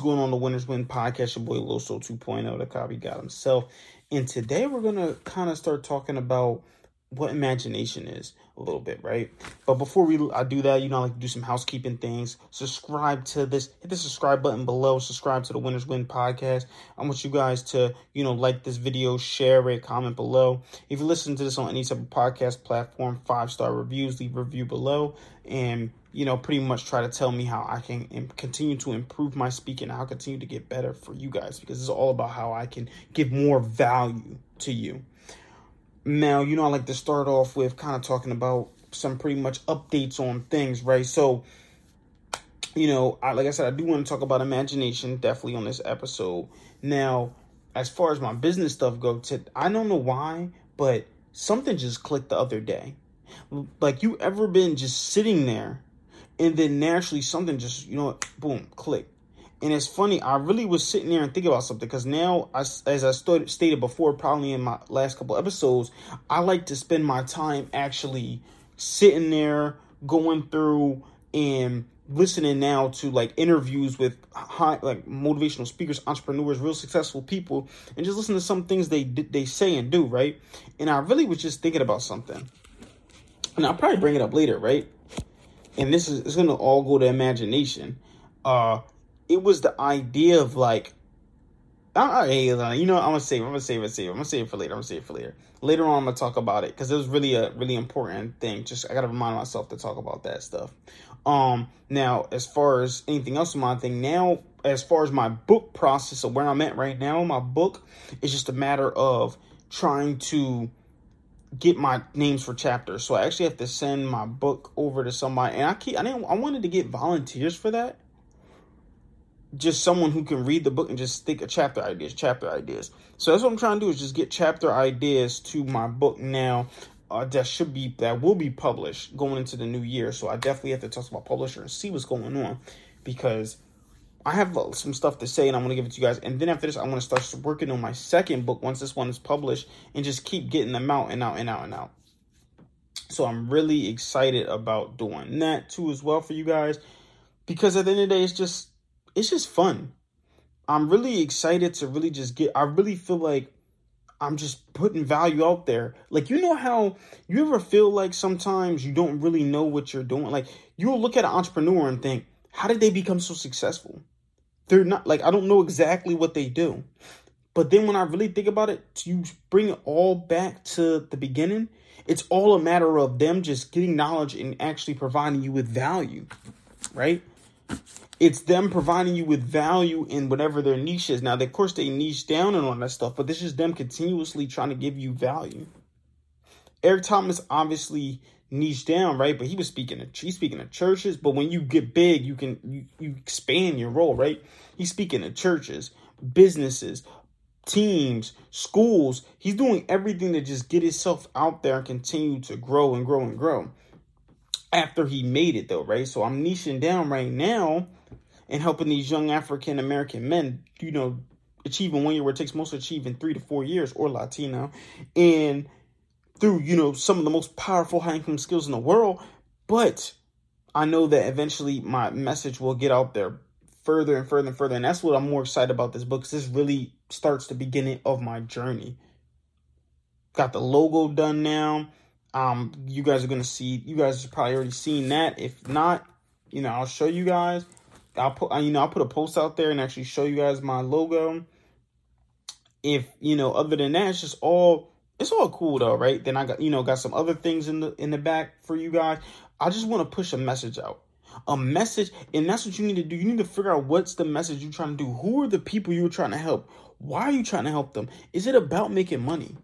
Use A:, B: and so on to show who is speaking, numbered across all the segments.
A: going on the Winners Win podcast? Your boy Loso 2.0, the copy got himself. And today we're gonna kind of start talking about what imagination is a little bit, right? But before we I do that, you know, I like to do some housekeeping things. Subscribe to this, hit the subscribe button below. Subscribe to the Winners Win podcast. I want you guys to, you know, like this video, share it, comment below. If you listen to this on any type of podcast platform, five star reviews, leave a review below, and you know, pretty much try to tell me how I can continue to improve my speaking, how I continue to get better for you guys, because it's all about how I can give more value to you. Now, you know, I like to start off with kind of talking about some pretty much updates on things, right? So, you know, I, like I said, I do want to talk about imagination definitely on this episode. Now, as far as my business stuff goes, I don't know why, but something just clicked the other day. Like, you ever been just sitting there and then naturally something just you know boom click and it's funny i really was sitting there and thinking about something because now as i st- stated before probably in my last couple episodes i like to spend my time actually sitting there going through and listening now to like interviews with high like motivational speakers entrepreneurs real successful people and just listen to some things they they say and do right? And i really was just thinking about something. And i'll probably bring it up later right? And this is it's gonna all go to imagination. Uh, it was the idea of like, I, I, you know, I'm gonna save, I'm gonna save it, save it, I'm gonna save it for later. I'm gonna save it for later. Later on, I'm gonna talk about it because it was really a really important thing. Just I gotta remind myself to talk about that stuff. Um, now as far as anything else in my thing, now as far as my book process of where I'm at right now, my book is just a matter of trying to get my names for chapters. So I actually have to send my book over to somebody, and I keep I didn't I wanted to get volunteers for that. Just someone who can read the book and just think of chapter ideas, chapter ideas. So that's what I'm trying to do is just get chapter ideas to my book now. Uh, that should be that will be published going into the new year. So I definitely have to talk to my publisher and see what's going on because I have some stuff to say and I'm going to give it to you guys. And then after this, I'm going to start working on my second book once this one is published and just keep getting them out and out and out and out. So I'm really excited about doing that too as well for you guys because at the end of the day, it's just, it's just fun. I'm really excited to really just get, I really feel like I'm just putting value out there. Like, you know how you ever feel like sometimes you don't really know what you're doing? Like, you'll look at an entrepreneur and think, how did they become so successful? they're not like I don't know exactly what they do. But then when I really think about it, you bring it all back to the beginning, it's all a matter of them just getting knowledge and actually providing you with value, right? It's them providing you with value in whatever their niche is. Now, of course, they niche down and all that stuff, but this is them continuously trying to give you value. Eric Thomas obviously niche down, right? But he was speaking to he's speaking to churches. But when you get big, you can you, you expand your role, right? He's speaking to churches, businesses, teams, schools. He's doing everything to just get himself out there and continue to grow and grow and grow. After he made it though, right? So I'm niching down right now and helping these young African American men, you know, achieve in one year where it takes most achieving three to four years or Latino. And through, you know, some of the most powerful high income skills in the world. But I know that eventually my message will get out there further and further and further. And that's what I'm more excited about this book. This really starts the beginning of my journey. Got the logo done now. Um, you guys are gonna see. You guys have probably already seen that. If not, you know, I'll show you guys. I'll put, you know, I'll put a post out there and actually show you guys my logo. If you know, other than that, it's just all it's all cool though, right? Then I got you know got some other things in the in the back for you guys. I just want to push a message out. A message, and that's what you need to do. You need to figure out what's the message you're trying to do. Who are the people you're trying to help? Why are you trying to help them? Is it about making money?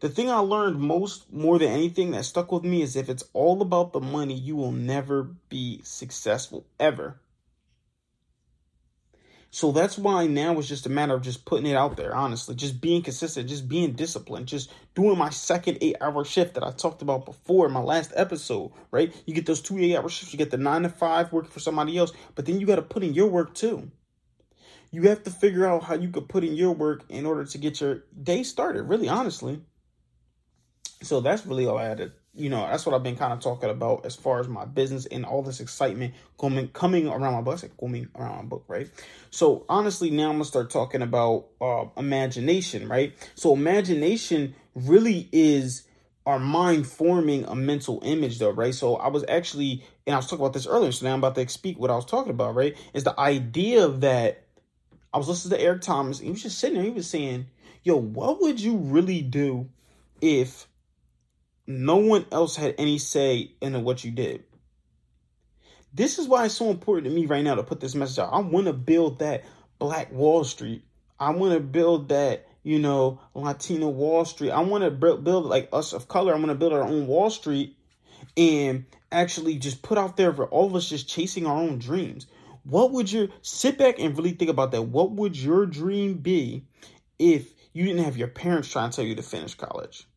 A: The thing I learned most, more than anything that stuck with me, is if it's all about the money, you will never be successful ever. So that's why now it's just a matter of just putting it out there, honestly, just being consistent, just being disciplined, just doing my second eight hour shift that I talked about before in my last episode, right? You get those two eight hour shifts, you get the nine to five working for somebody else, but then you got to put in your work too. You have to figure out how you could put in your work in order to get your day started, really, honestly. So that's really all I had to you know, that's what I've been kind of talking about as far as my business and all this excitement coming coming around my book. Said coming around my book, right? So honestly, now I'm gonna start talking about uh, imagination, right? So imagination really is our mind forming a mental image, though, right? So I was actually, and I was talking about this earlier. So now I'm about to speak what I was talking about, right? Is the idea that I was listening to Eric Thomas. and he was just sitting there. He was saying, "Yo, what would you really do if?" No one else had any say in what you did. This is why it's so important to me right now to put this message out. I want to build that Black Wall Street. I want to build that, you know, Latino Wall Street. I want to build like us of color. I want to build our own Wall Street and actually just put out there for all of us just chasing our own dreams. What would your sit back and really think about that? What would your dream be if you didn't have your parents trying to tell you to finish college?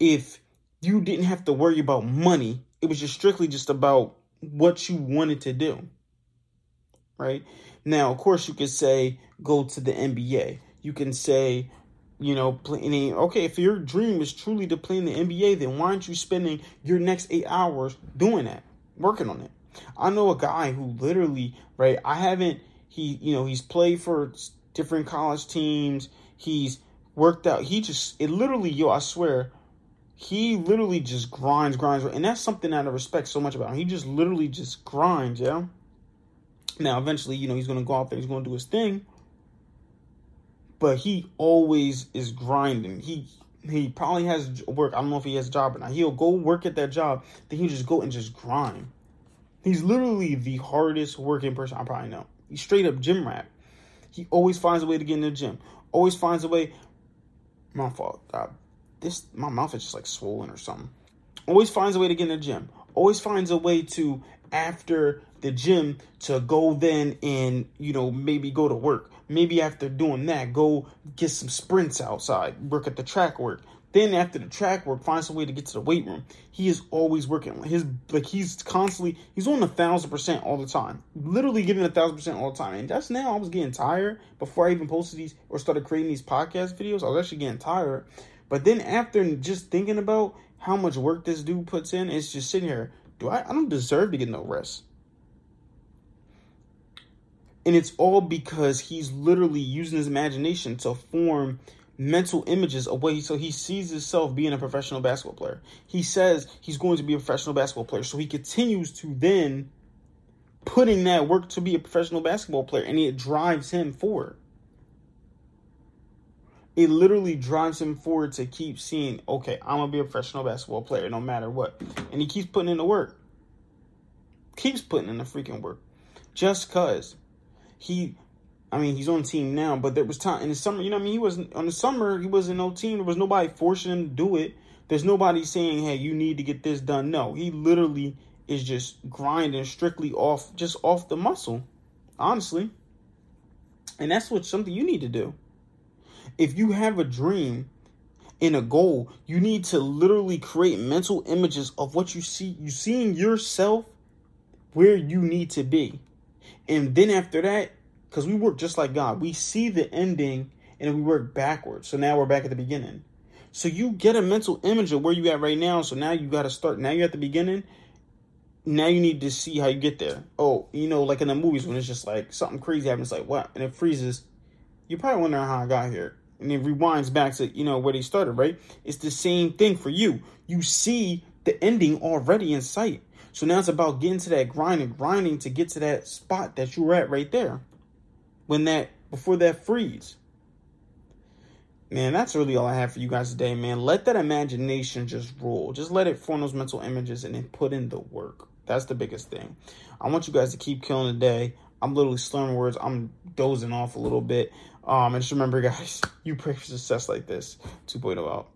A: If you didn't have to worry about money. It was just strictly just about what you wanted to do. Right? Now, of course, you could say go to the NBA. You can say, you know, play, okay, if your dream is truly to play in the NBA, then why aren't you spending your next eight hours doing that, working on it? I know a guy who literally, right, I haven't, he, you know, he's played for different college teams. He's worked out. He just, it literally, yo, I swear, he literally just grinds, grinds, and that's something that I respect so much about him. He just literally just grinds, yeah. Now, eventually, you know, he's gonna go out there, he's gonna do his thing, but he always is grinding. He he probably has work. I don't know if he has a job or not. He'll go work at that job, then he'll just go and just grind. He's literally the hardest working person I probably know. He's straight up gym rat. He always finds a way to get in the gym. Always finds a way. My fault. God this my mouth is just like swollen or something. Always finds a way to get in the gym. Always finds a way to after the gym to go then and you know maybe go to work. Maybe after doing that, go get some sprints outside, work at the track work. Then after the track work, find some way to get to the weight room. He is always working. His like he's constantly he's on a thousand percent all the time. Literally giving a thousand percent all the time. And just now I was getting tired before I even posted these or started creating these podcast videos. I was actually getting tired but then after just thinking about how much work this dude puts in, it's just sitting here. Do I? I don't deserve to get no rest. And it's all because he's literally using his imagination to form mental images of what he so he sees himself being a professional basketball player. He says he's going to be a professional basketball player. So he continues to then put in that work to be a professional basketball player and it drives him forward it literally drives him forward to keep seeing, okay, I'm gonna be a professional basketball player no matter what. And he keeps putting in the work. Keeps putting in the freaking work. Just cause he I mean, he's on team now, but there was time in the summer, you know I mean? He wasn't on the summer, he wasn't no team. There was nobody forcing him to do it. There's nobody saying, hey, you need to get this done. No, he literally is just grinding strictly off just off the muscle. Honestly. And that's what something you need to do if you have a dream and a goal, you need to literally create mental images of what you see, you seeing yourself where you need to be. And then after that, because we work just like God, we see the ending and we work backwards. So now we're back at the beginning. So you get a mental image of where you at right now. So now you got to start. Now you're at the beginning. Now you need to see how you get there. Oh, you know, like in the movies when it's just like something crazy happens, like what, and it freezes. You're probably wondering how I got here and it rewinds back to you know where they started right? It's the same thing for you. You see the ending already in sight. So now it's about getting to that grind and grinding to get to that spot that you were at right there. When that before that freeze. Man that's really all i have for you guys today man. Let that imagination just roll just let it form those mental images and then put in the work. That's the biggest thing. I want you guys to keep killing the day i'm literally slurring words i'm dozing off a little bit um, and just remember, guys, you pray for success like this. 2.0 out.